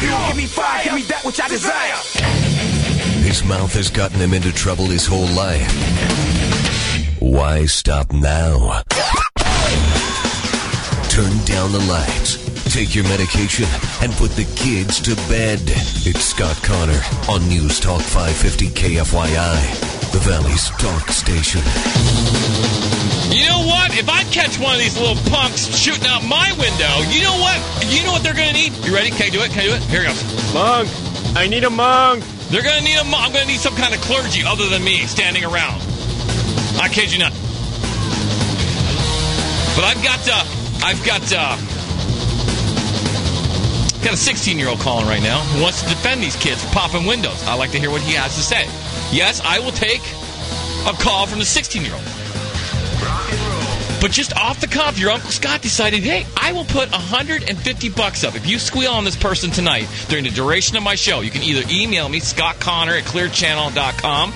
Give me fire, give me that which I desire. His mouth has gotten him into trouble his whole life. Why stop now? Turn down the lights, take your medication, and put the kids to bed. It's Scott Connor on News Talk 550 KFYI, the Valley's talk station. You know what? If I catch one of these little punks shooting out my window, you know what? You know what they're going to need? You ready? Can I do it? Can I do it? Here it goes. Monk! I need a monk! They're going to need a monk. I'm going to need some kind of clergy other than me standing around. I kid you not. But I've got, uh, I've got, uh, got a 16 year old calling right now who wants to defend these kids for popping windows. I'd like to hear what he has to say. Yes, I will take a call from the 16 year old. But just off the cuff, your Uncle Scott decided, hey, I will put 150 bucks up. If you squeal on this person tonight during the duration of my show, you can either email me, Scott Connor at clearchannel.com.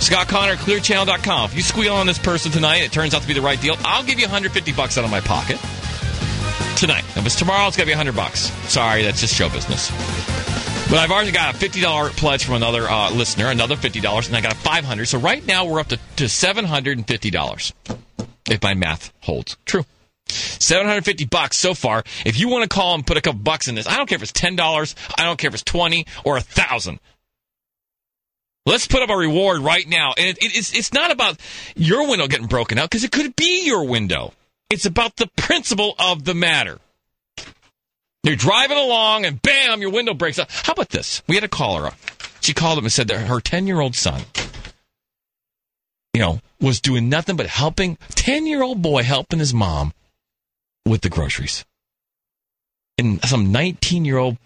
Scott Connor at clearchannel.com. If you squeal on this person tonight, it turns out to be the right deal, I'll give you 150 bucks out of my pocket tonight. If it's tomorrow, it's going to be 100 bucks. Sorry, that's just show business. But I've already got a $50 pledge from another uh, listener, another $50, and I got a 500 So right now we're up to, to $750 if my math holds true. 750 bucks so far. If you want to call and put a couple bucks in this, I don't care if it's $10, I don't care if it's 20 or a 1000. Let's put up a reward right now. And it, it, it's it's not about your window getting broken out because it could be your window. It's about the principle of the matter. You're driving along and bam, your window breaks out. How about this? We had a caller. She called him and said that her 10 year old son, you know, was doing nothing but helping 10 year old boy helping his mom with the groceries. And some 19 year old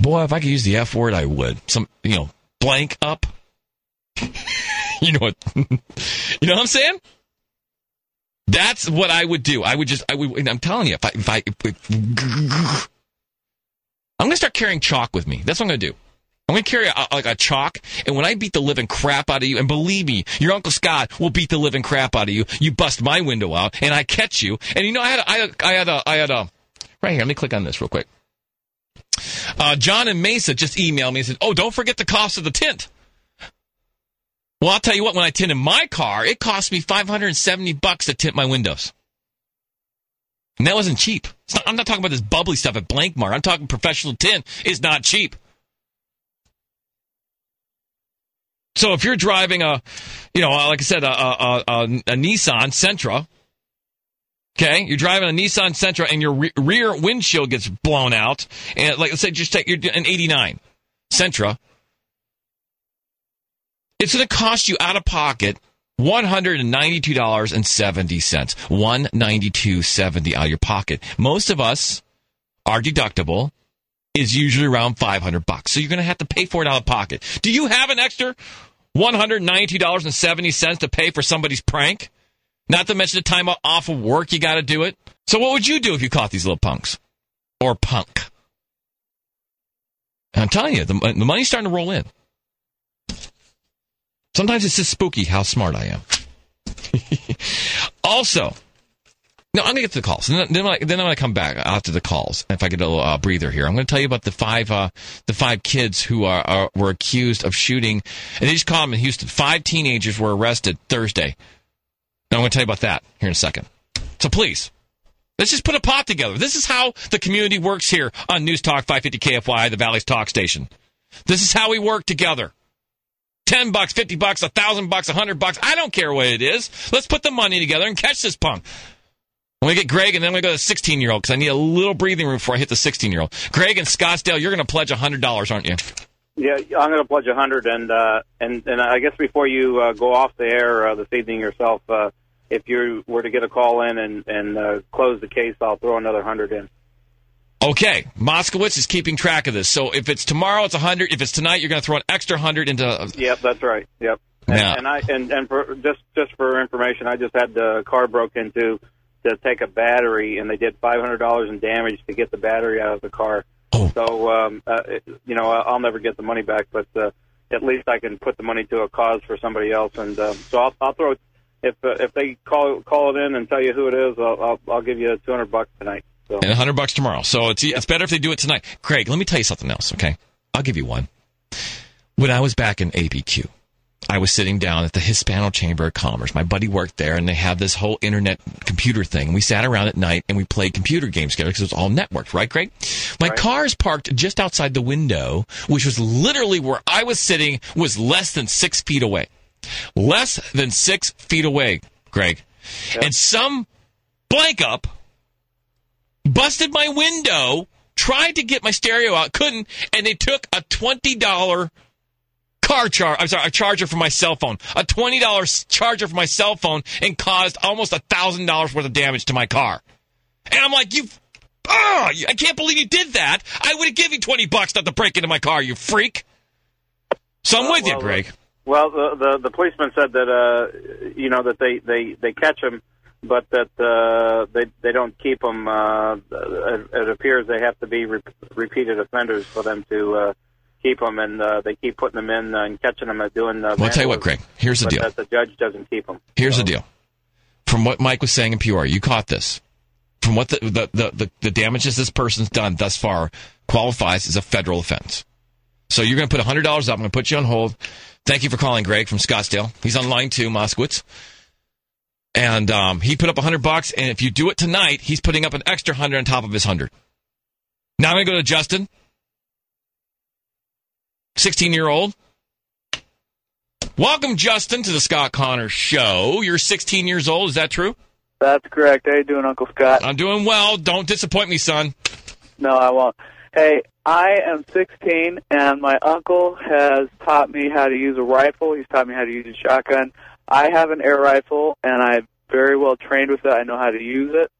boy, if I could use the F word, I would. Some, you know, blank up. you know what? you know what I'm saying? That's what I would do. I would just, I would, I'm telling you, if I, if I, if, I'm going to start carrying chalk with me. That's what I'm going to do. I'm going to carry a, like a chalk, and when I beat the living crap out of you, and believe me, your Uncle Scott will beat the living crap out of you. You bust my window out, and I catch you. And you know, I had, a, I, had, I had a, I had a, right here. Let me click on this real quick. Uh, John and Mesa just emailed me and said, "Oh, don't forget the cost of the tint." Well, I'll tell you what. When I tinted my car, it cost me 570 bucks to tint my windows, and that wasn't cheap. Not, I'm not talking about this bubbly stuff at Blankmar. I'm talking professional tint is not cheap. So if you're driving a, you know, like I said, a, a, a, a Nissan Sentra, okay, you're driving a Nissan Sentra and your re- rear windshield gets blown out, and like let's say just take you're an '89 Sentra, it's going to cost you out of pocket one hundred and ninety-two dollars and seventy cents. One ninety-two seventy out of your pocket. Most of us, our deductible is usually around 500 bucks. So you're going to have to pay for it out of pocket. Do you have an extra $192.70 to pay for somebody's prank? Not to mention the time off of work you got to do it. So what would you do if you caught these little punks? Or punk? I'm telling you, the, the money's starting to roll in. Sometimes it's just spooky how smart I am. also, no, I'm going to get to the calls. Then, then, I, I'm going to come back after the calls. If I get a little uh, breather here, I'm going to tell you about the five uh, the five kids who are, are, were accused of shooting. And they just caught them in Houston. Five teenagers were arrested Thursday. And I'm going to tell you about that here in a second. So please, let's just put a pot together. This is how the community works here on News Talk 550 KFYI, the Valley's talk station. This is how we work together. 10 bucks, 50 bucks, a thousand bucks, a hundred bucks. I don't care what it is. Let's put the money together and catch this punk. I'm going to get Greg, and then I'm going to go to the 16 year old because I need a little breathing room before I hit the 16 year old. Greg and Scottsdale, you're going to pledge $100, aren't you? Yeah, I'm going to pledge a hundred, and uh, and and I guess before you uh, go off the air uh, this evening yourself, uh, if you were to get a call in and and uh, close the case, I'll throw another hundred in. Okay, Moskowitz is keeping track of this. So if it's tomorrow, it's a hundred. If it's tonight, you're going to throw an extra hundred into. Yep, that's right. Yep. And, Yeah. and I and and for just just for information, I just had the car broke into to take a battery, and they did five hundred dollars in damage to get the battery out of the car. Oh. So um, uh, it- you know, I'll never get the money back, but uh, at least I can put the money to a cause for somebody else. And um, so I'll, I'll throw if uh, if they call call it in and tell you who it is, I'll I'll, I'll give you two hundred bucks tonight. So and 100 bucks tomorrow. So it's it's better if they do it tonight. Craig, let me tell you something else, okay? I'll give you one. When I was back in ABQ, I was sitting down at the Hispano Chamber of Commerce. My buddy worked there, and they have this whole internet computer thing. We sat around at night and we played computer games together because it was all networked, right, Craig? My car is parked just outside the window, which was literally where I was sitting, was less than six feet away. Less than six feet away, Greg. And some blank up busted my window, tried to get my stereo out, couldn't, and they took a twenty dollar car charge. I'm sorry, a charger for my cell phone, a twenty dollars charger for my cell phone, and caused almost a thousand dollars worth of damage to my car. And I'm like, you. Oh, I can't believe you did that. I would have given you 20 bucks not to break into my car, you freak. So I'm with you, Greg. Well, the, the the policeman said that uh, you know that they they they catch him, but that uh, they they don't keep them. Uh, it, it appears they have to be re- repeated offenders for them to uh, keep them, and uh, they keep putting them in and catching them and doing. Uh, Well, I'll tell you what, Greg. Here's the deal. That the judge doesn't keep them. Here's the deal. From what Mike was saying in Peoria, you caught this. From what the the, the, the, the damages this person's done thus far qualifies as a federal offense. So you're going to put $100 up. I'm going to put you on hold. Thank you for calling Greg from Scottsdale. He's on line two, Moskowitz. And um, he put up a 100 bucks. And if you do it tonight, he's putting up an extra 100 on top of his 100. Now I'm going to go to Justin, 16 year old. Welcome, Justin, to the Scott Connor Show. You're 16 years old. Is that true? That's correct. How you doing, Uncle Scott? I'm doing well. Don't disappoint me, son. No, I won't. Hey, I am 16, and my uncle has taught me how to use a rifle. He's taught me how to use a shotgun. I have an air rifle, and I'm very well trained with it. I know how to use it.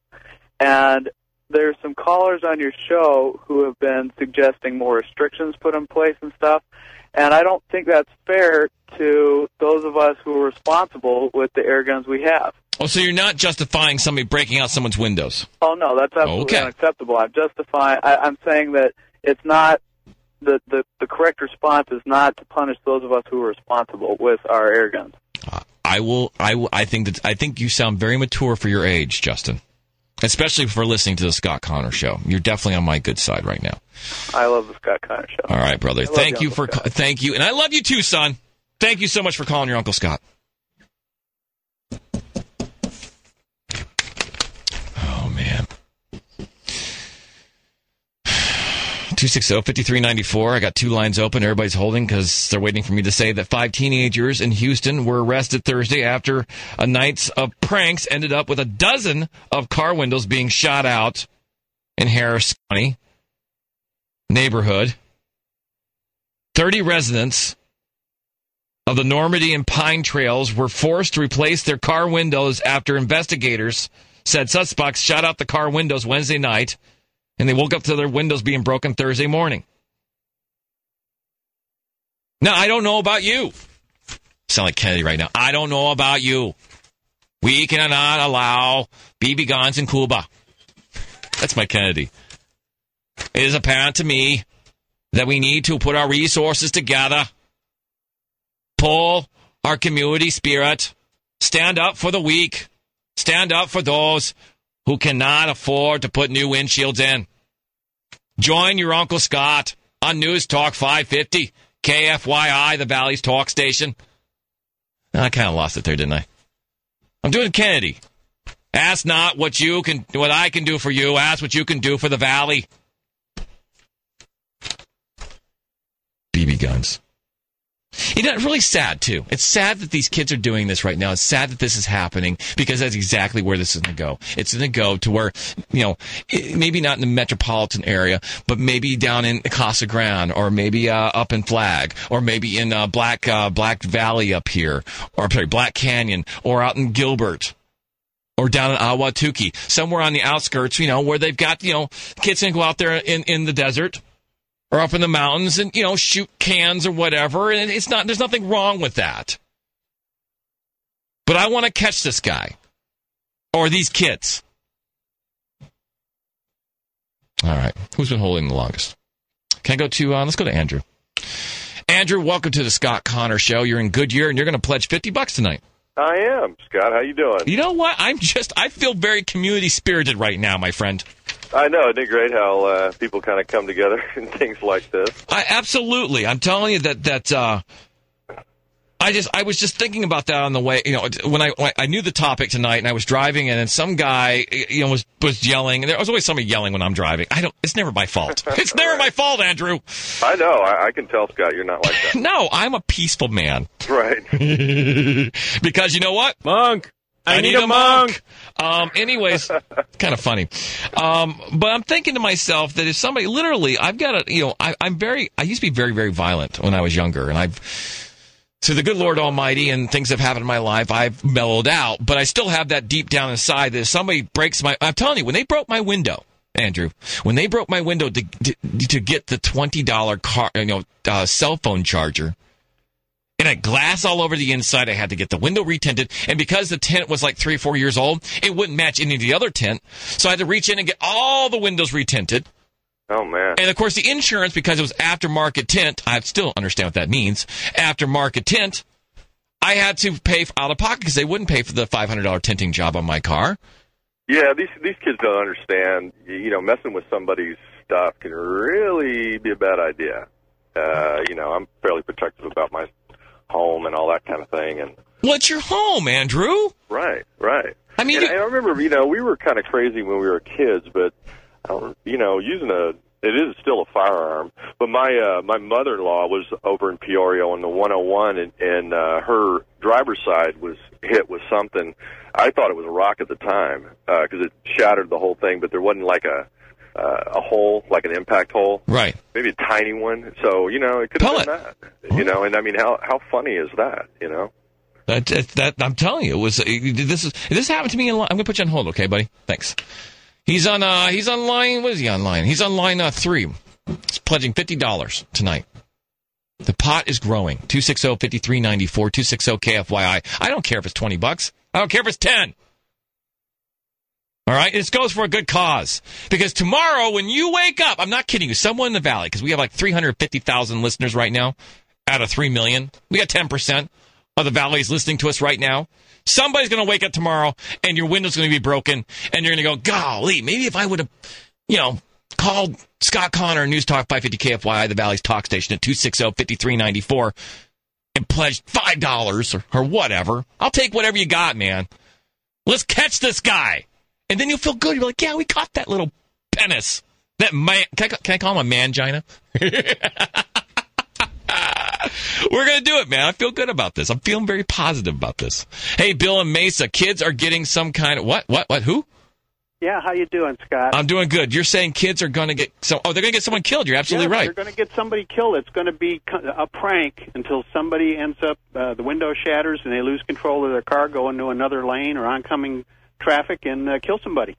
And there's some callers on your show who have been suggesting more restrictions put in place and stuff. And I don't think that's fair to those of us who are responsible with the air guns we have. Oh, so you're not justifying somebody breaking out someone's windows? Oh no, that's absolutely Okay. unacceptable. I'm justifying. I, I'm saying that it's not the, the the correct response is not to punish those of us who are responsible with our air guns. Uh, I will. I will. I think that. I think you sound very mature for your age, Justin. Especially for listening to the Scott Connor show. You're definitely on my good side right now. I love the Scott Connor show. All right, brother. Thank you, you for. Scott. Thank you, and I love you too, son. Thank you so much for calling your uncle Scott. Oh man. 260-5394. I got two lines open. Everybody's holding because they're waiting for me to say that five teenagers in Houston were arrested Thursday after a night of pranks ended up with a dozen of car windows being shot out in Harris County neighborhood. 30 residents of the Normandy and Pine Trails were forced to replace their car windows after investigators said suspects shot out the car windows Wednesday night and they woke up to their windows being broken Thursday morning. Now, I don't know about you. Sound like Kennedy right now. I don't know about you. We cannot allow BB guns in Cuba. That's my Kennedy. It is apparent to me that we need to put our resources together, pull our community spirit, stand up for the weak, stand up for those who cannot afford to put new windshields in. Join your Uncle Scott on News Talk 550, KFYI, the Valley's talk station. I kind of lost it there, didn't I? I'm doing Kennedy. Ask not what you can, what I can do for you. Ask what you can do for the Valley. BB guns. You know, it's really sad too. It's sad that these kids are doing this right now. It's sad that this is happening because that's exactly where this is going to go. It's going to go to where, you know, maybe not in the metropolitan area, but maybe down in Casa Grande or maybe uh, up in Flag or maybe in uh, Black uh, Black Valley up here or sorry, Black Canyon or out in Gilbert or down in Ahwatukee, somewhere on the outskirts, you know, where they've got, you know, kids can go out there in, in the desert or up in the mountains and, you know, shoot cans or whatever. And it's not, there's nothing wrong with that. But I want to catch this guy or these kids. All right. Who's been holding the longest? Can I go to, uh, let's go to Andrew. Andrew, welcome to the Scott Connor Show. You're in Goodyear and you're going to pledge 50 bucks tonight. I am, Scott. How you doing? You know what? I'm just, I feel very community spirited right now, my friend. I know. Isn't it great how uh, people kind of come together in things like this? I absolutely. I'm telling you that that uh, I just I was just thinking about that on the way. You know, when I when I knew the topic tonight, and I was driving, and then some guy you know was was yelling, and there was always somebody yelling when I'm driving. I don't. It's never my fault. It's never my fault, Andrew. I know. I, I can tell, Scott, you're not like that. No, I'm a peaceful man. right. because you know what? Monk. I, need, a monk. Um, anyways, kind of funny. Um, but I'm thinking to myself that if somebody, literally, I've got a, you know, I, I'm very, I used to be very, very violent when I was younger, and I've, to the good Lord Almighty, and things have happened in my life, I've mellowed out, but I still have that deep down inside that if somebody breaks my, I'm telling you, when they broke my window, Andrew, when they broke my window to to, to get the twenty dollar car, you know, uh, cell phone charger, and had glass all over the inside. I had to get the window retinted, and because the tent was like three or four years old, it wouldn't match any of the other tent. So I had to reach in and get all the windows retinted. Oh man. And of course, the insurance, because it was aftermarket tint, I still understand what that means. Aftermarket tint, I had to pay out of pocket because they wouldn't pay for the five hundred dollar tinting job on my car. Yeah, these these kids don't understand. You you know, messing with somebody's stuff can really be a bad idea. Uh, you know, I'm fairly protective about my home and all that kind of thing, and What's your home, Andrew? right, right. I mean, And you- I remember, you know, we were kind of crazy when we were kids, but I don't, you know, using a it is still a firearm. But my uh, my mother-in-law was over in Peoria on the 101, and and uh, her driver's side was hit with something. I thought it was a rock at the time because it shattered the whole thing, but there wasn't like a uh, a hole, like an impact hole, Right. maybe a tiny one. So you know, it could have been that. You know, and I mean, how how funny is that? You know. That, that, that I'm telling you, it was this is this happened to me. In line. I'm gonna put you on hold, okay, buddy? Thanks. He's on uh he's on line. What is he on line? He's on line uh, three. He's pledging fifty dollars tonight. The pot is growing. 260-5394, 260-KFYI. I don't care if it's 20 bucks. I don't care if it's 10. All right, this goes for a good cause. Because tomorrow, when you wake up, I'm not kidding you, someone in the valley, because we have like 350,000 listeners right now out of 3 million. We got 10% of the valleys listening to us right now. Somebody's going to wake up tomorrow and your window's going to be broken and you're going to go, golly, maybe if I would have, you know, called Scott Connor, News Talk 550 KFYI, the Valley's talk station at 260-5394 and pledged $5 or, or whatever. I'll take whatever you got, man. Let's catch this guy. And then you'll feel good. You're like, yeah, we caught that little penis. That man. Can I, can I call him a mangina? We're going to do it, man. I feel good about this. I'm feeling very positive about this. Hey, Bill and Mesa, kids are getting some kind of what? What? What? Who? Yeah, how you doing, Scott? I'm doing good. You're saying kids are going to get some. Oh, they're going to get someone killed. You're absolutely right. They're going to get somebody killed. It's going to be a prank until somebody ends up, uh, the window shatters and they lose control of their car, go into another lane or oncoming traffic and uh, kill somebody.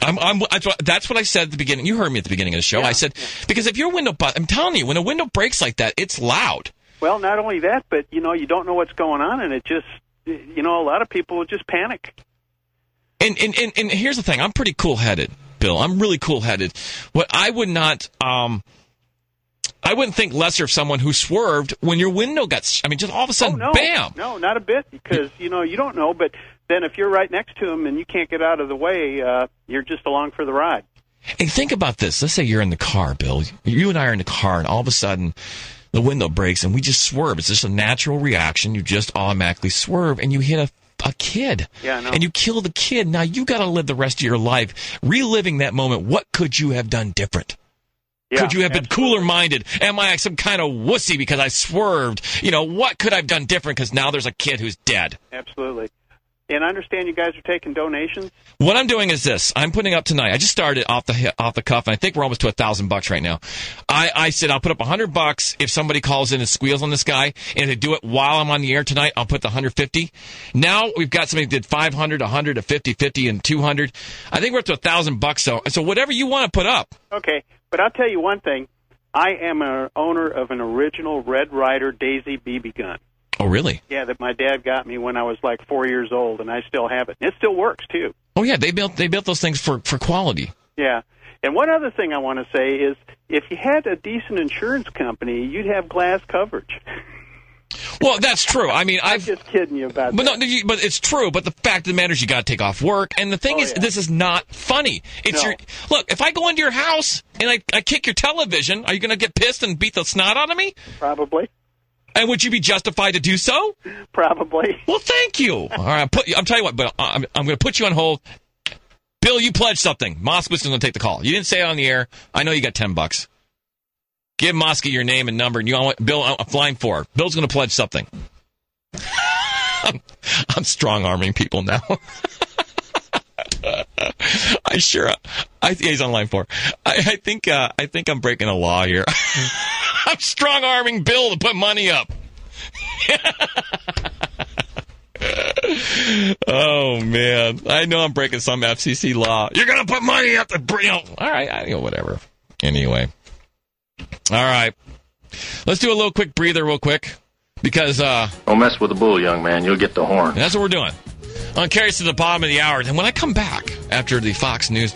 I'm, I'm, that's what- I said at the beginning. You heard me at the beginning of the show. I said because if your window, bu- I'm telling you, when a window breaks like that, it's loud. Well, not only that, but you know, you don't know what's going on, and it just, you know, a lot of people will just panic. And and, and, and here's the thing. I'm pretty cool headed, Bill. I'm really cool headed. What I would not, um, I wouldn't think lesser of someone who swerved when your window got. I mean, just all of a sudden, oh, no, bam. no, not a bit, because you know you don't know. But then if you're right next to him and you can't get out of the way, uh, you're just along for the ride. And think about this. Let's say you're in the car, Bill. You and I are in the car, and all of a sudden, the window breaks, and we just swerve. It's just a natural reaction. You just automatically swerve, and you hit a a kid. Yeah, I know. And you kill the kid. Now you got to live the rest of your life reliving that moment. What could you have done different? Yeah, could you have been cooler minded? Am I some kind of wussy because I swerved? You know, what could I have done different because now there's a kid who's dead? Absolutely. And I understand you guys are taking donations. What I'm doing is this: I'm putting up tonight. I just started off the off the cuff, and I think we're almost to a thousand bucks right now. I, I said I'll put up a hundred bucks if somebody calls in and squeals on this guy, and to do it while I'm on the air tonight, I'll put the hundred fifty. Now we've got somebody that did 500, 100, a 50, 50, and 200. I think we're up to a thousand bucks. So, so whatever you want to put up. Okay, but I'll tell you one thing. I am an owner of an original Red Ryder Daisy BB gun. Oh, really? Yeah, that my dad got me when I was like four years old, and I still have it. It still works too. Oh yeah, they built they built those things for for quality. Yeah. And one other thing I want to say is, if you had a decent insurance company, you'd have glass coverage. Well, that's true. I mean, I'm I've. just kidding you about But that. no, but it's true. But the fact of the matter is, you got to take off work. And the thing Oh, is, yeah. this is not funny. It's No. your look. If I go into your house and I, I kick your television, are you going to get pissed and beat the snot out of me? Probably. And would you be justified to do so? Probably. Well, thank you. All right, put, I'm telling you what, but I'm, I'm going to put you on hold. Bill, you pledged something. Moskowitz is going to take the call. You didn't say it on the air. I know you got ten bucks. Give Mosky your name and number, and you want Bill. I'm flying for. Bill's going to pledge something. I'm, I'm strong arming people now. I sure. I yeah, he's on line four. I, I think. Uh, I think I'm breaking a law here. I'm strong arming Bill to put money up. oh man, I know I'm breaking some FCC law. You're gonna put money up to bring. All right, I you know whatever. Anyway, all right. Let's do a little quick breather, real quick, because uh, Don't mess with the bull, young man. You'll get the horn. that's what we're doing. Carry us to the bottom of the hour, and when I come back after the Fox News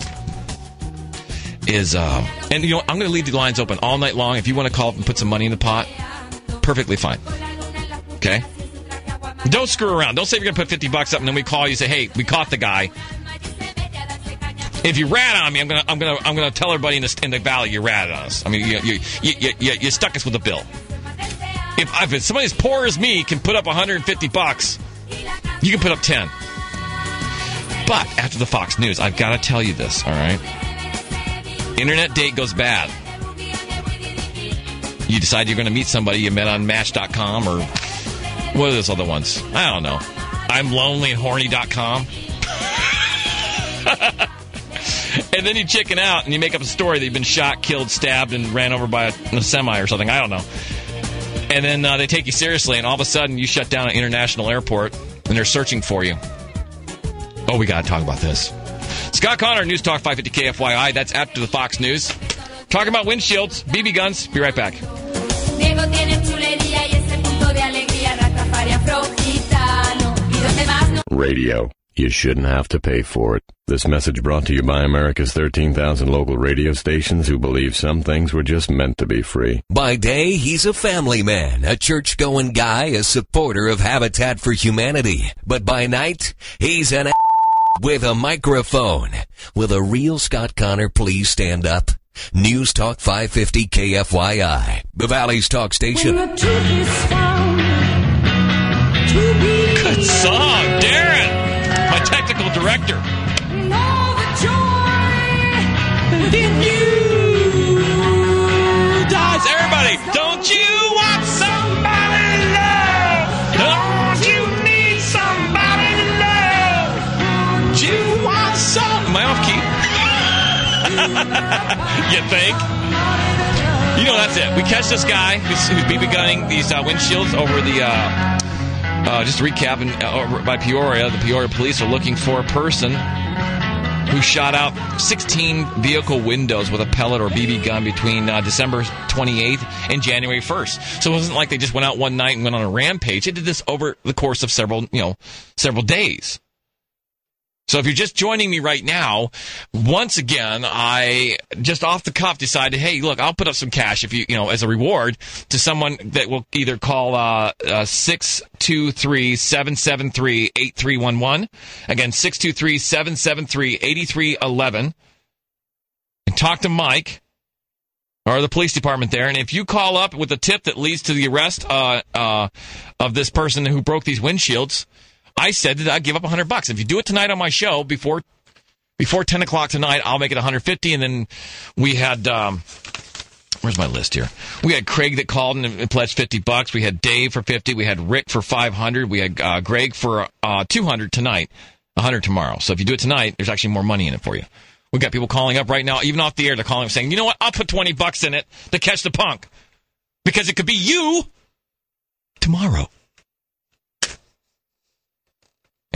is, um, and you know, I'm gonna leave the lines open all night long. If you want to call up and put some money in the pot, perfectly fine. Okay. Don't screw around. Don't say you're gonna put 50 bucks up, and then we call you and say, "Hey, we caught the guy." If you rat on me, I'm gonna, I'm gonna, I'm gonna tell everybody in the, in the valley you ratted on us. I mean, you, you, you, you, you, you stuck us with a bill. If, if somebody as poor as me can put up 150 bucks, you can put up 10. But after the Fox News, I've got to tell you this, all right? Internet date goes bad. You decide you're going to meet somebody you met on Match.com or what are those other ones? I don't know. I'm lonely and horny.com. and then you chicken out and you make up a story that you've been shot, killed, stabbed, and ran over by a, a semi or something. I don't know. And then uh, they take you seriously, and all of a sudden you shut down an international airport and they're searching for you. Oh, we got to talk about this. Scott Connor, News Talk 550 KFYI. That's after the Fox News. Talking about windshields, BB guns. Be right back. Diego tiene chulería y ese punto de alegría, Rastafari afrogitano. Y donde más no Radio. You shouldn't have to pay for it. This message brought to you by America's 13,000 local radio stations who believe some things were just meant to be free. By day, he's a family man, a church going guy, a supporter of Habitat for Humanity. But by night, he's an a- with a microphone. Will a real Scott Connor please stand up? News Talk 550 KFYI, the Valley's talk station. Good song, Darren, my technical director. you think? You know that's it. We catch this guy who's, BB gunning these uh, windshields over the. Uh, uh, just recapping uh, by Peoria, the Peoria police are looking for a person who shot out 16 vehicle windows with a pellet or BB gun between uh, December 28th and January 1st. So it wasn't like they just went out one night and went on a rampage. They did this over the course of several, you know, several days. So if you're just joining me right now, once again, I just off the cuff decided, hey, look, I'll put up some cash if you, you know, as a reward to someone that will either call uh, uh, six two three seven seven three eight three one one again six two three seven seven three eighty three eleven and talk to Mike or the police department there. And if you call up with a tip that leads to the arrest uh, uh, of this person who broke these windshields, I said that I'd give up 100 bucks. If you do it tonight on my show before before 10 o'clock tonight, I'll make it 150. And then we had, um, where's my list here? We had Craig that called and pledged 50 bucks. We had Dave for 50. We had Rick for 500. We had uh, Greg for uh, 200 tonight, 100 tomorrow. So if you do it tonight, there's actually more money in it for you. We've got people calling up right now, even off the air. They're calling saying, you know what? I'll put 20 bucks in it to catch the punk because it could be you tomorrow.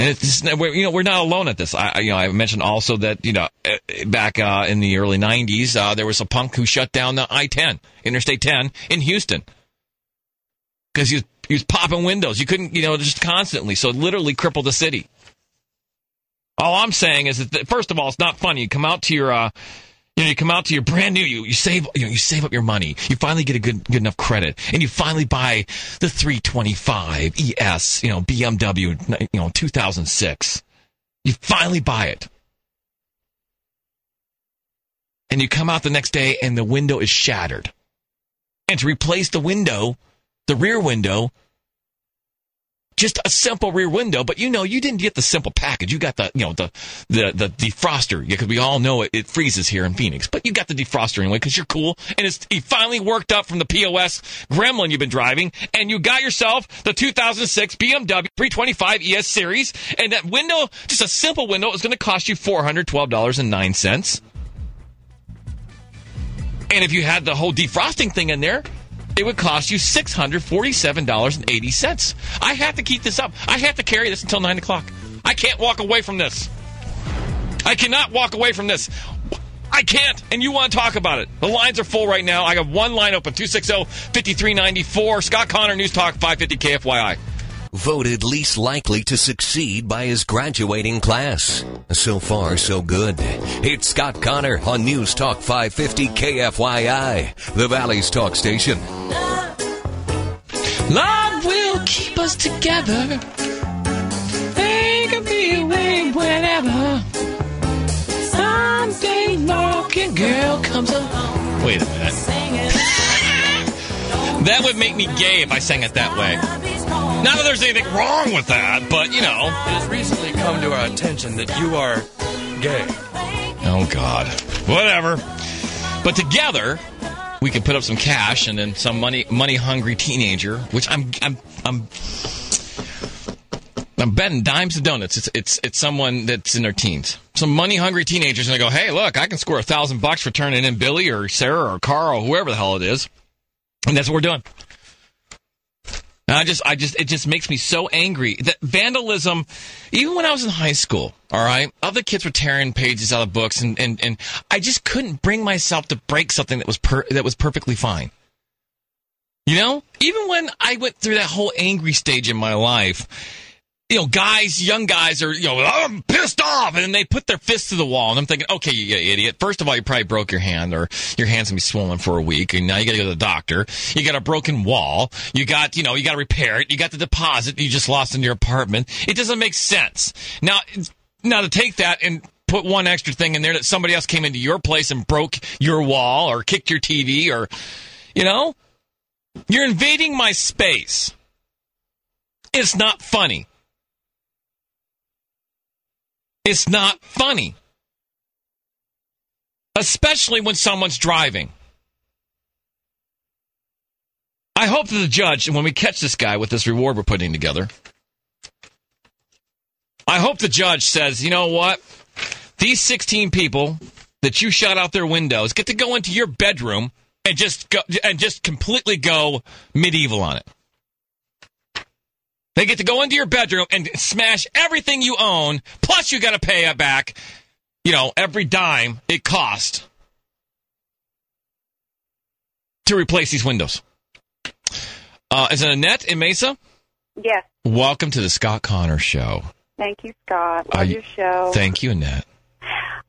And it's we're, you know we're not alone at this. I you know I mentioned also that you know eh, back uh, in the early '90s uh, there was a punk who shut down the I-10 Interstate 10 in Houston because he was he was popping windows. You couldn't you know just constantly, so it literally crippled the city. All I'm saying is that first of all, it's not funny. You come out to your uh, You know, you come out to your brand new, you, you save, you know, you save up your money. You finally get a good, good enough credit, and you finally buy the 325 ES, you know, BMW, you know, 2006. You finally buy it. And you come out the next day and the window is shattered. And to replace the window, the rear window, just a simple rear window, but you know, you didn't get the simple package. You got the, you know, the, the, the defroster. Because we all know it, it freezes here in Phoenix, but you got the defroster anyway because you're cool. And it's, you finally worked up from the POS gremlin you've been driving and you got yourself the 2006 BMW 325 ES series. And that window, just a simple window, is going to cost you $412.09. And if you had the whole defrosting thing in there, it would cost you $647.80. I have to keep this up. I have to carry this until 9 o'clock. I can't walk away from this. I cannot walk away from this. I can't. And you want to talk about it. The lines are full right now. I got one line open 260 5394. Scott Connor, News Talk 550 KFYI. Voted least likely to succeed by his graduating class. So far, so good. It's Scott Connor on News Talk 550 KFYI, the Valley's talk station. Love will keep us together. Take me away whenever. Someday, walking girl comes along. Wait a minute. that would make me gay if I sang it that way. Not that there's anything wrong with that, but you know. It has recently come to our attention that you are gay. Oh God. Whatever. But together, we can put up some cash and then some money money hungry teenager, which I'm I'm I'm I'm betting dimes to donuts. It's it's it's someone that's in their teens. Some money hungry teenagers and they go, hey, look, I can score a thousand bucks for turning in Billy or Sarah or Carl or whoever the hell it is, and that's what we're doing. And I just, I just, it just makes me so angry that vandalism, even when I was in high school, all right, other kids were tearing pages out of books and, and, and I just couldn't bring myself to break something that was per, that was perfectly fine. You know, even when I went through that whole angry stage in my life, you know, guys, young guys are, you know, I'm pissed off, and they put their fists to the wall, and I'm thinking, okay, you idiot. First of all, you probably broke your hand, or your hand's gonna be swollen for a week, and now you gotta go to the doctor. You got a broken wall. You got, you know, you gotta repair it. You got the deposit you just lost in your apartment. It doesn't make sense. Now, now to take that and put one extra thing in there that somebody else came into your place and broke your wall, or kicked your TV, or, you know, you're invading my space. It's not funny. It's not funny. Especially when someone's driving. I hope that the judge, when we catch this guy with this reward we're putting together, I hope the judge says, you know what? These 16 people that you shot out their windows get to go into your bedroom and just go and just completely go medieval on it. They get to go into your bedroom and smash everything you own, plus you got to pay it back, you know, every dime it cost to replace these windows. Uh, is it Annette in Mesa? Yes. Welcome to the Scott Connor Show. Thank you, Scott. Love you- your show. Thank you, Annette.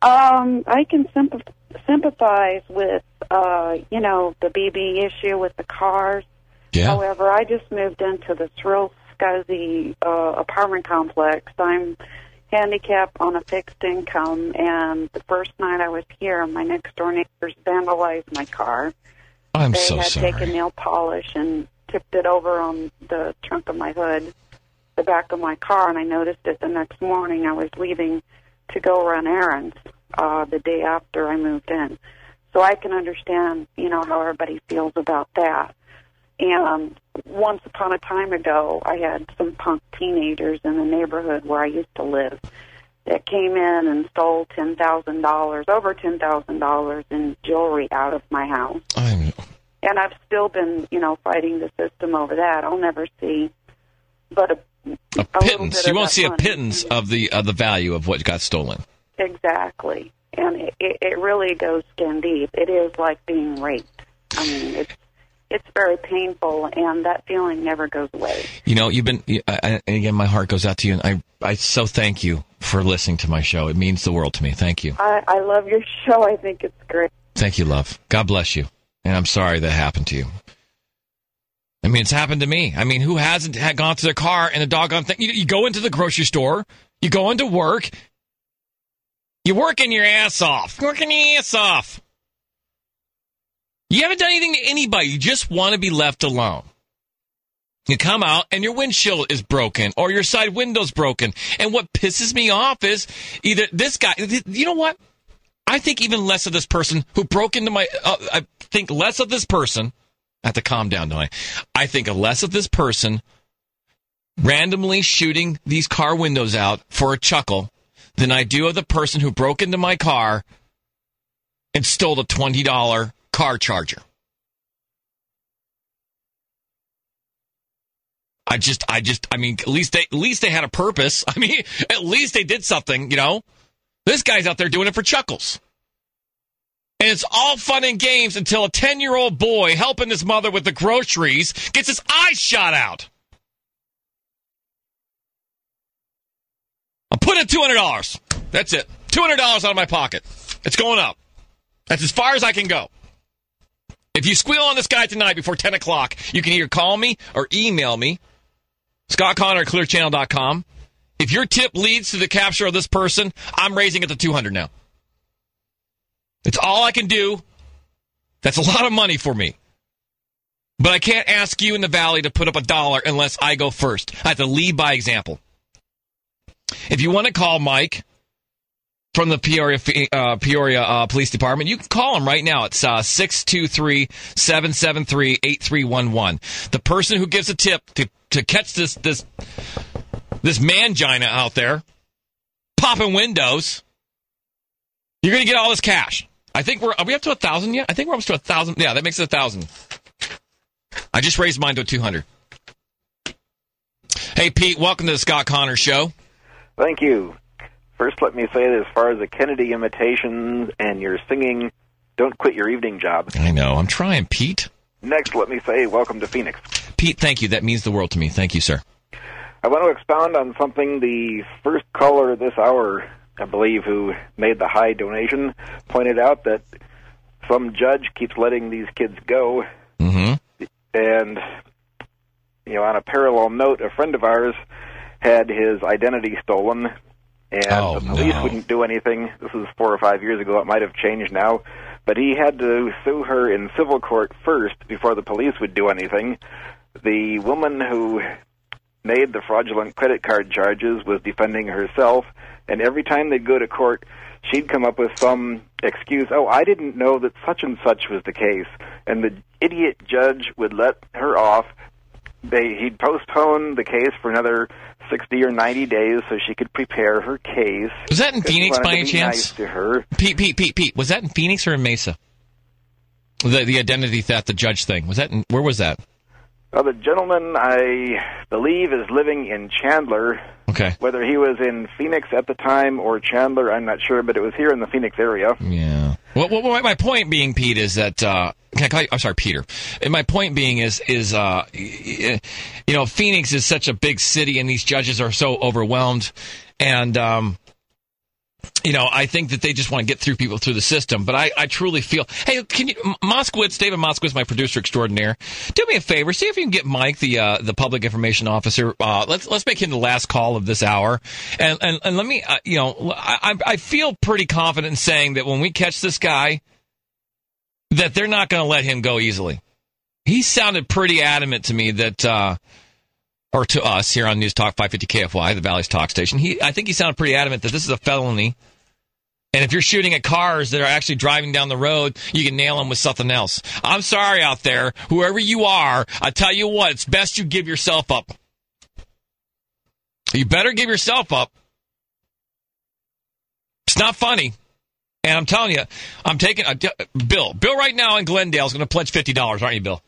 Um, I can sympathize with, uh, you know, the BB issue with the cars. Yeah. However, I just moved into this real scuzzy uh, apartment complex. I'm handicapped on a fixed income, and the first night I was here, my next door neighbors vandalized my car. I'm they so had sorry. taken nail polish and tipped it over on the trunk of my hood, the back of my car, and I noticed it the next morning. I was leaving to go run errands uh, the day after I moved in, so I can understand, you know, how everybody feels about that. And once upon a time ago, I had some punk teenagers in the neighborhood where I used to live that came in and stole ten thousand dollars, over ten thousand dollars in jewelry out of my house. I'm, And I've still been, you know, fighting the system over that. I'll never see, but a, a pittance. bit You won't see a pittance of the of the value of what got stolen. exactly. And it, it really goes skin deep. It is like being raped. I mean, it's it's very painful, and that feeling never goes away. You know, you've been, I, and again, my heart goes out to you, and I, I so thank you for listening to my show. It means the world to me. Thank you. I, I love your show. I think it's great. Thank you, love. God bless you. And I'm sorry that happened to you. I mean, it's happened to me. I mean, who hasn't had gone to their car and a doggone thing? You, you go into the grocery store, you go into work, you're working your ass off, working your ass off. You haven't done anything to anybody. You just want to be left alone. You come out and your windshield is broken or your side window's broken. And what pisses me off is either this guy, you know what? I think even less of this person who broke into my. Uh, I think less of this person. I have to calm down, don't I? I think less of this person randomly shooting these car windows out for a chuckle than I do of the person who broke into my car and stole a twenty dollar car charger. I just, I just, I mean, at least they, at least they had a purpose. I mean, at least they did something, you know. This guy's out there doing it for chuckles. And it's all fun and games until a 10 year old boy helping his mother with the groceries gets his eyes shot out. I'm putting $200. That's it. $200 out of my pocket. It's going up. That's as far as I can go. If you squeal on this guy tonight before 10 o'clock, you can either call me or email me, Scott Connor at clearchannel.com. If your tip leads to the capture of this person, I'm raising it to 200 now. It's all I can do. That's a lot of money for me. But I can't ask you in the valley to put up a dollar unless I go first. I have to lead by example. If you want to call Mike from the Peoria uh, Peoria uh, Police Department, you can call them right now. It's uh, 623-773-8311. The person who gives a tip to, to catch this this this mangina out there popping windows, you're going to get all this cash. I think we're are we up to a thousand yet? I think we're up to a thousand. Yeah, that makes it a thousand. I just raised mine to two hundred. Hey Pete, welcome to the Scott Connor Show. Thank you. First, let me say that as far as the Kennedy imitations and your singing, don't quit your evening job. I know. I'm trying, Pete. Next, let me say welcome to Phoenix. Pete, thank you. That means the world to me. Thank you, sir. I want to expound on something the first caller this hour, I believe, who made the high donation, pointed out that some judge keeps letting these kids go. Mm-hmm. And, you know, on a parallel note, a friend of ours had his identity stolen, and Oh, the police no. wouldn't do anything. This was four or five years ago. It might have changed now. But he had to sue her in civil court first before the police would do anything. The woman who made the fraudulent credit card charges was defending herself, and every time they'd go to court, she'd come up with some excuse. Oh, I didn't know that such and such was the case, and the idiot judge would let her off. They he'd postpone the case for another sixty or ninety days so she could prepare her case. Was that in Phoenix by any chance? Nice to her. Pete, Pete, Pete, Pete. Was that in Phoenix or in Mesa? The the identity theft, the judge thing. Was that in, where was that? Well, the gentleman I believe is living in Chandler. Okay. Whether he was in Phoenix at the time or Chandler, I'm not sure, but it was here in the Phoenix area. Yeah. Well, well, my point being, Pete, is that uh, can I call you? I'm sorry, Peter. And my point being is is uh, you know Phoenix is such a big city, and these judges are so overwhelmed, and um, you know I think that they just want to get through people through the system. But I, I truly feel, hey, can you Moskowitz, David Moskowitz, my producer extraordinaire, do me a favor, see if you can get Mike, the uh, the public information officer. Uh, let's let's make him the last call of this hour, and and, and let me, uh, you know, I I I feel pretty confident in saying that when we catch this guy that they're not going to let him go easily. He sounded pretty adamant to me that, uh, or to us here on News Talk 550 KFYI, the Valley's talk station. He, I think he sounded pretty adamant that this is a felony. And if you're shooting at cars that are actually driving down the road, you can nail them with something else. I'm sorry out there, whoever you are, I tell you what, it's best you give yourself up. You better give yourself up. It's not funny. And I'm telling you, I'm taking uh, Bill. Bill, right now in Glendale is going to pledge fifty dollars, aren't you, Bill?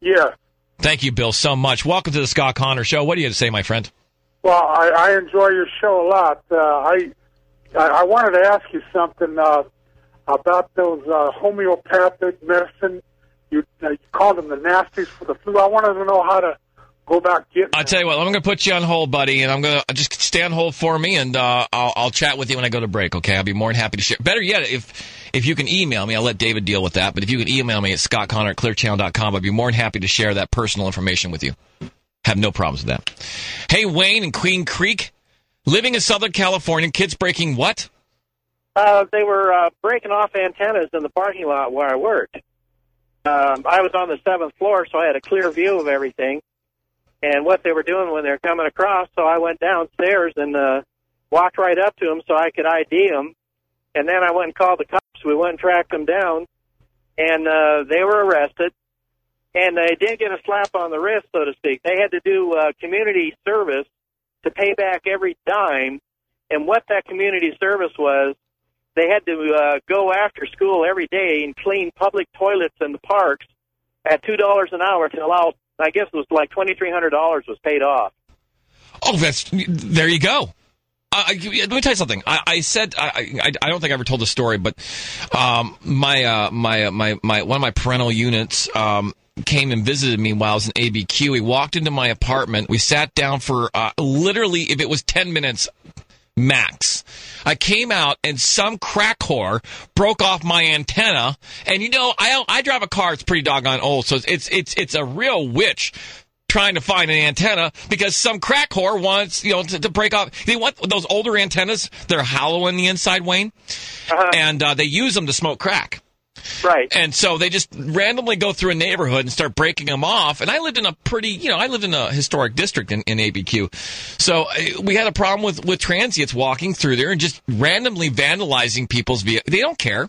Yeah. Thank you, Bill, so much. Welcome to the Scott Connor Show. What do you have to say, my friend? Well, I, I enjoy your show a lot. Uh, I, I I wanted to ask you something uh, about those uh, homeopathic medicine you, uh, you called them the nasties for the flu. I wanted to know how to go about getting. I'll tell you what. I'm going to put you on hold, buddy, and I'm going to just stay on hold for me, and uh, I'll, I'll chat with you when I go to break. Okay? I'll be more than happy to share. Better yet, if if you can email me, I'll let David deal with that. But if you can email me at scottconnor at clearchannel.com, I'd be more than happy to share that personal information with you. Have no problems with that. Hey, Wayne in Queen Creek, living in Southern California, kids breaking what? Uh, they were uh, breaking off antennas in the parking lot where I worked. Um, I was on the seventh floor, so I had a clear view of everything and what they were doing when they were coming across. So I went downstairs and uh, walked right up to them so I could ID them. And then I went and called the cops. We went and tracked them down, and uh, they were arrested. And they didn't get a slap on the wrist, so to speak. They had to do uh, community service to pay back every dime. And what that community service was, they had to uh, go after school every day and clean public toilets in the parks at two dollars an hour to allow. I guess it was like twenty three hundred dollars was paid off. Oh, that's there you go. Uh, let me tell you something. I, I said I, I, I don't think I ever told the story, but um, my uh, my uh, my my one of my parental units um, came and visited me while I was in ABQ. He walked into my apartment. We sat down for uh, literally, if it was ten minutes max. I came out and some crack whore broke off my antenna. And you know, I I drive a car. It's pretty doggone old, so it's it's it's a real witch trying to find an antenna because some crack whore wants you know to, to break off. They want those older antennas. They're hollow in the inside, Wayne, and uh, they use them to smoke crack. Right. And so they just randomly go through a neighborhood and start breaking them off. And I lived in a pretty, you know, I lived in a historic district in, in ABQ. So uh, we had a problem with, with transients walking through there and just randomly vandalizing people's vehicles. They don't care.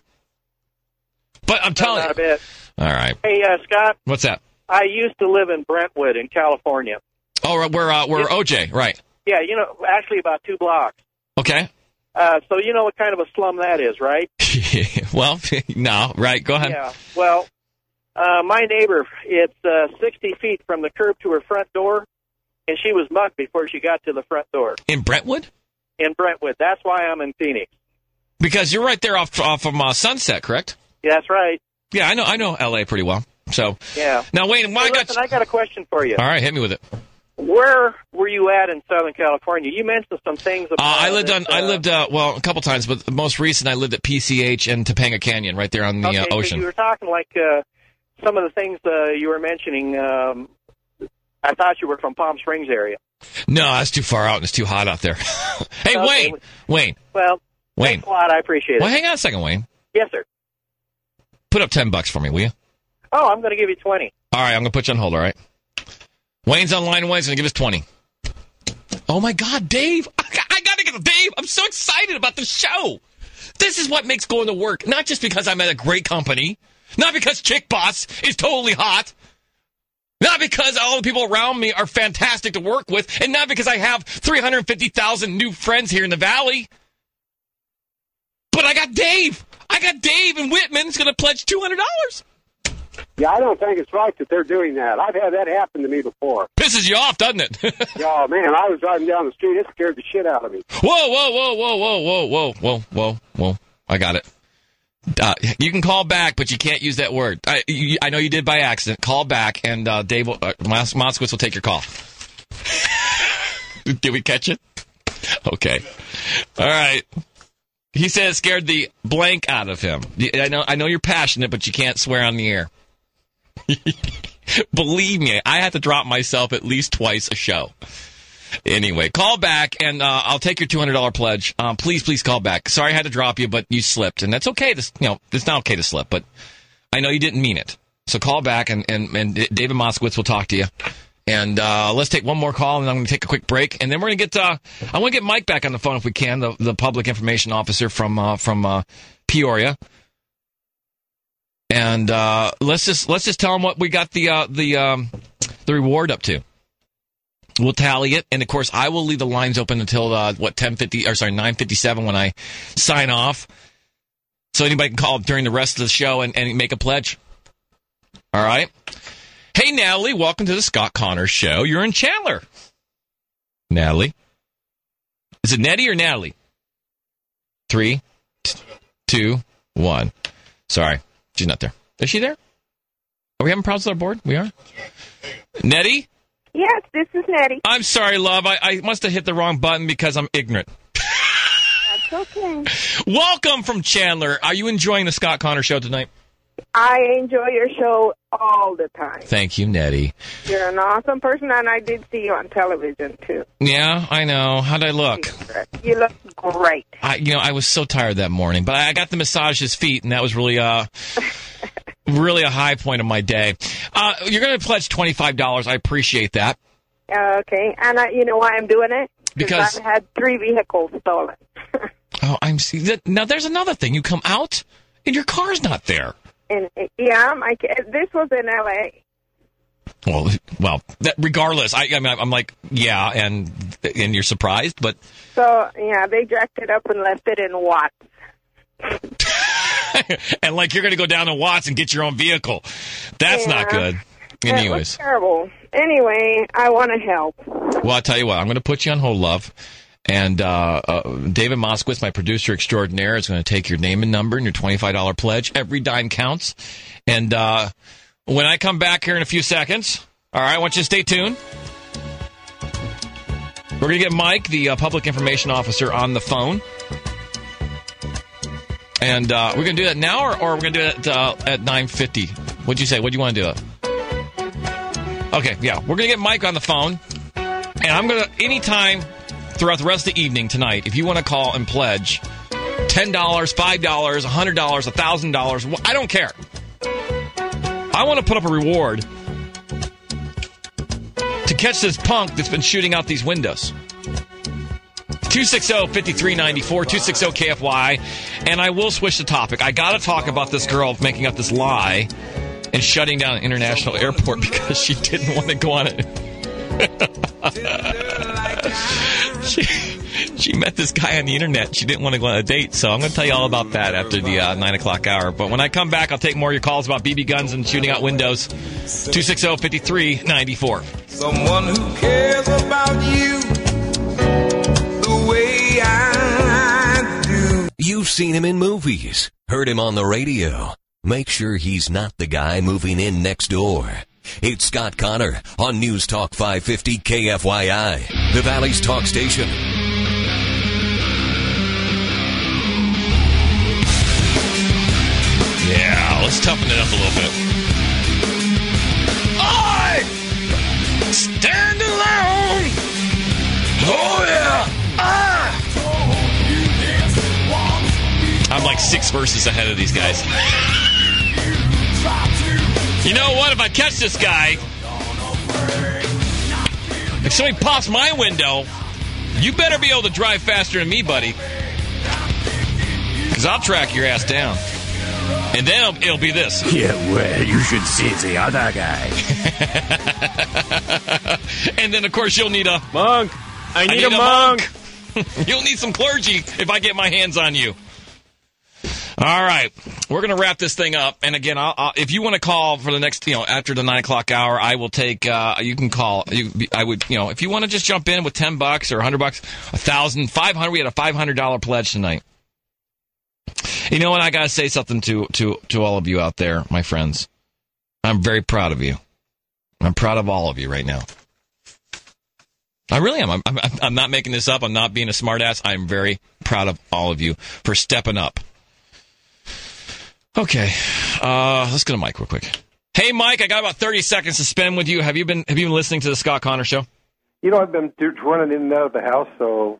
But I'm telling Not a you. bit. All right. Hey, uh, Scott, What's that? I used to live in Brentwood in California. Oh, right, we're, uh, we're OJ, right. Yeah, you know, actually about two blocks. Okay. Uh, so you know what kind of a slum that is, right? well, no, right. Go ahead. Yeah. Well, uh, my neighbor, it's uh, 60 feet from the curb to her front door, and she was mugged before she got to the front door In Brentwood? in Brentwood. That's why I'm in Phoenix. Because you're right there off, off of uh, Sunset, correct? Yeah, that's right. Yeah, I know, I know LA pretty well. So Yeah. now, Wayne, why Hey, I got listen, I got a question for you. All right, hit me with it. Where were you at in Southern California? You mentioned some things about. Uh, I lived on. it, I uh, lived uh, well a couple times, but the most recent I lived at PCH and Topanga Canyon, right there on the okay, uh, 'cause ocean. You were talking like uh, some of the things uh, you were mentioning. Um, I thought you were from Palm Springs area. No, that's too far out and it's too hot out there. hey, Okay. Wayne, Wayne, Well, Wayne. thanks a lot. I appreciate it. Well, hang on a second, Wayne. Yes, sir. Put up ten bucks for me, will you? Oh, I'm going to give you twenty. All right, I'm gonna put you on hold. All right. Wayne's on line one. He's gonna give us twenty. Oh my God, Dave! I, I gotta get Dave. I'm so excited about the show. This is what makes going to work. Not just because I'm at a great company, not because Chick Boss is totally hot, not because all the people around me are fantastic to work with, and not because I have 350,000 new friends here in the valley. But I got Dave. I got Dave and Whitman's gonna pledge two hundred dollars. Yeah, I don't think it's right that they're doing that. I've had that happen to me before. Pisses you off, doesn't it? oh man, I was driving down the street. It scared the shit out of me. Whoa, whoa, whoa, whoa, whoa, whoa, whoa, whoa, whoa, whoa. I got it. Uh, you can call back, but you can't use that word. I, you, I know you did by accident. Call back, and uh, Dave will, uh, Moskowitz will take your call. did we catch it? Okay. All right. He said it scared the blank out of him. I know, I know you're passionate, but you can't swear on the air. Believe me, I had to drop myself at least twice a show. Anyway, call back and uh, I'll take your two hundred dollar pledge. Um, please, please call back. Sorry I had to drop you, but you slipped, and that's okay. To, you know, it's not okay to slip, but I know you didn't mean it. So call back, and and, and David Moskowitz will talk to you. And uh, let's take one more call, and I'm going to take a quick break, and then we're going to get. Uh, I want to get Mike back on the phone if we can, the the public information officer from uh, from uh, Peoria. And uh, let's just let's just tell them what we got the uh, the um, the reward up to. We'll tally it, and of course, I will leave the lines open until uh, what ten fifty or sorry nine fifty seven when I sign off, so anybody can call during the rest of the show and, and make a pledge. All right. Hey, Natalie, welcome to the Scott Connors Show. You're in Chandler. Natalie, is it Nettie or Natalie? Three, t- two, one. Sorry, she's not there. Is she there? Are we having problems with our board? We are. Nettie, Yes, this is Nettie. I'm sorry, love. I, I must have hit the wrong button because I'm ignorant. That's okay. Welcome from Chandler. Are you enjoying the Scott Connor show tonight? I enjoy your show all the time. Thank you, Nettie. You're an awesome person, and I did see you on television too. Yeah, I know. How'd I look? You look great. I, you know, I was so tired that morning, but I got to massage his feet, and that was really, uh, really a high point of my day. Uh, you're going to pledge twenty five dollars. I appreciate that. Okay, and I, you know why I'm doing it? Because- I've had three vehicles stolen. Oh, I'm see that now. There's another thing. You come out, and your car's not there. And yeah, my this was in L.A. Well, well, that, regardless, I, I mean, I'm like, yeah, and and you're surprised, but So yeah, they jacked it up and left it in Watts. and like you're going to go down to Watts and get your own vehicle. That's not Yeah. good. That was Anyways, terrible. Anyway, I want to help. well, I'll tell you what. I'm going to put you on hold, love. And uh, uh, David Moskowitz, my producer extraordinaire, is going to take your name and number and your $25 pledge. Every dime counts. And uh, when I come back here in a few seconds, all right, I want you to stay tuned. We're going to get Mike, the uh, public information officer, on the phone. And uh, we're going to do that now, or, or we're going to do it uh, at 9.50. What'd you say? What do you want to do? Okay, yeah. We're going to get Mike on the phone. And I'm going to, anytime throughout the rest of the evening tonight, if you want to call and pledge $10, $5, $100, $1,000, I don't care. I want to put up a reward to catch this punk that's been shooting out these windows. 260-5394, 260-KFYI, and I will switch the topic. I got to talk about this girl making up this lie and shutting down an international airport because she didn't want to go on it. she, she met this guy on the internet. She didn't want to go on a date, so I'm going to tell you all about that after the uh, 9 o'clock hour. But when I come back, I'll take more of your calls about BB guns and shooting out windows. 260-5394. Someone who cares about you the way I do. You've seen him in movies, heard him on the radio. Make sure he's not the guy moving in next door. It's Scott Connor on News Talk 550 KFYI, the Valley's talk station. Yeah, let's toughen it up a little bit. I stand alone. Oh yeah. Ah. I'm like six verses ahead of these guys. You know what? If I catch this guy, if somebody pops my window, you better be able to drive faster than me, buddy. Because I'll track your ass down. And then it'll, it'll be this. Yeah, well, you should see the other guy. and then, of course, you'll need a monk. I need a monk. you'll need some clergy if I get my hands on you. All right, we're going to wrap this thing up. And again, I'll, I'll, if you want to call for the next, you know, after the nine o'clock hour, I will take. Uh, you can call. You, I would, you know, if you want to just jump in with ten bucks or hundred bucks, a thousand, five hundred. We had a five hundred dollar pledge tonight. You know what? I got to say something to to to all of you out there, my friends. I'm very proud of you. I'm proud of all of you right now. I really am. I'm, I'm, I'm not making this up. I'm not being a smartass. I'm very proud of all of you for stepping up. Okay, uh, let's go to Mike real quick. Hey, Mike, I got about 30 seconds to spend with you. Have you been Have you been listening to the Scott Connor show? You know, I've been running in and out of the house, so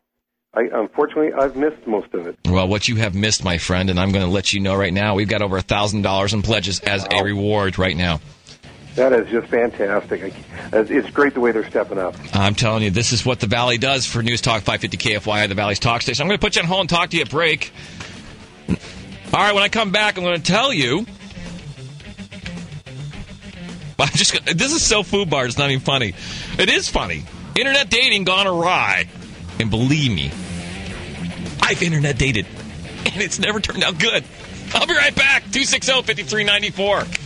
I unfortunately I've missed most of it. Well, what you have missed, my friend, and I'm going to let you know right now. We've got over a thousand dollars in pledges as a reward right now. That is just fantastic. It's it's great the way they're stepping up. I'm telling you, this is what the Valley does for News Talk 550 KFYI, the Valley's talk station. I'm going to put you on hold and talk to you at break. All right, when I come back, I'm going to tell you. I'm just. This is so FUBAR. It's not even funny. It is funny. Internet dating gone awry, and believe me, I've internet dated, and it's never turned out good. I'll be right back. 260 5394.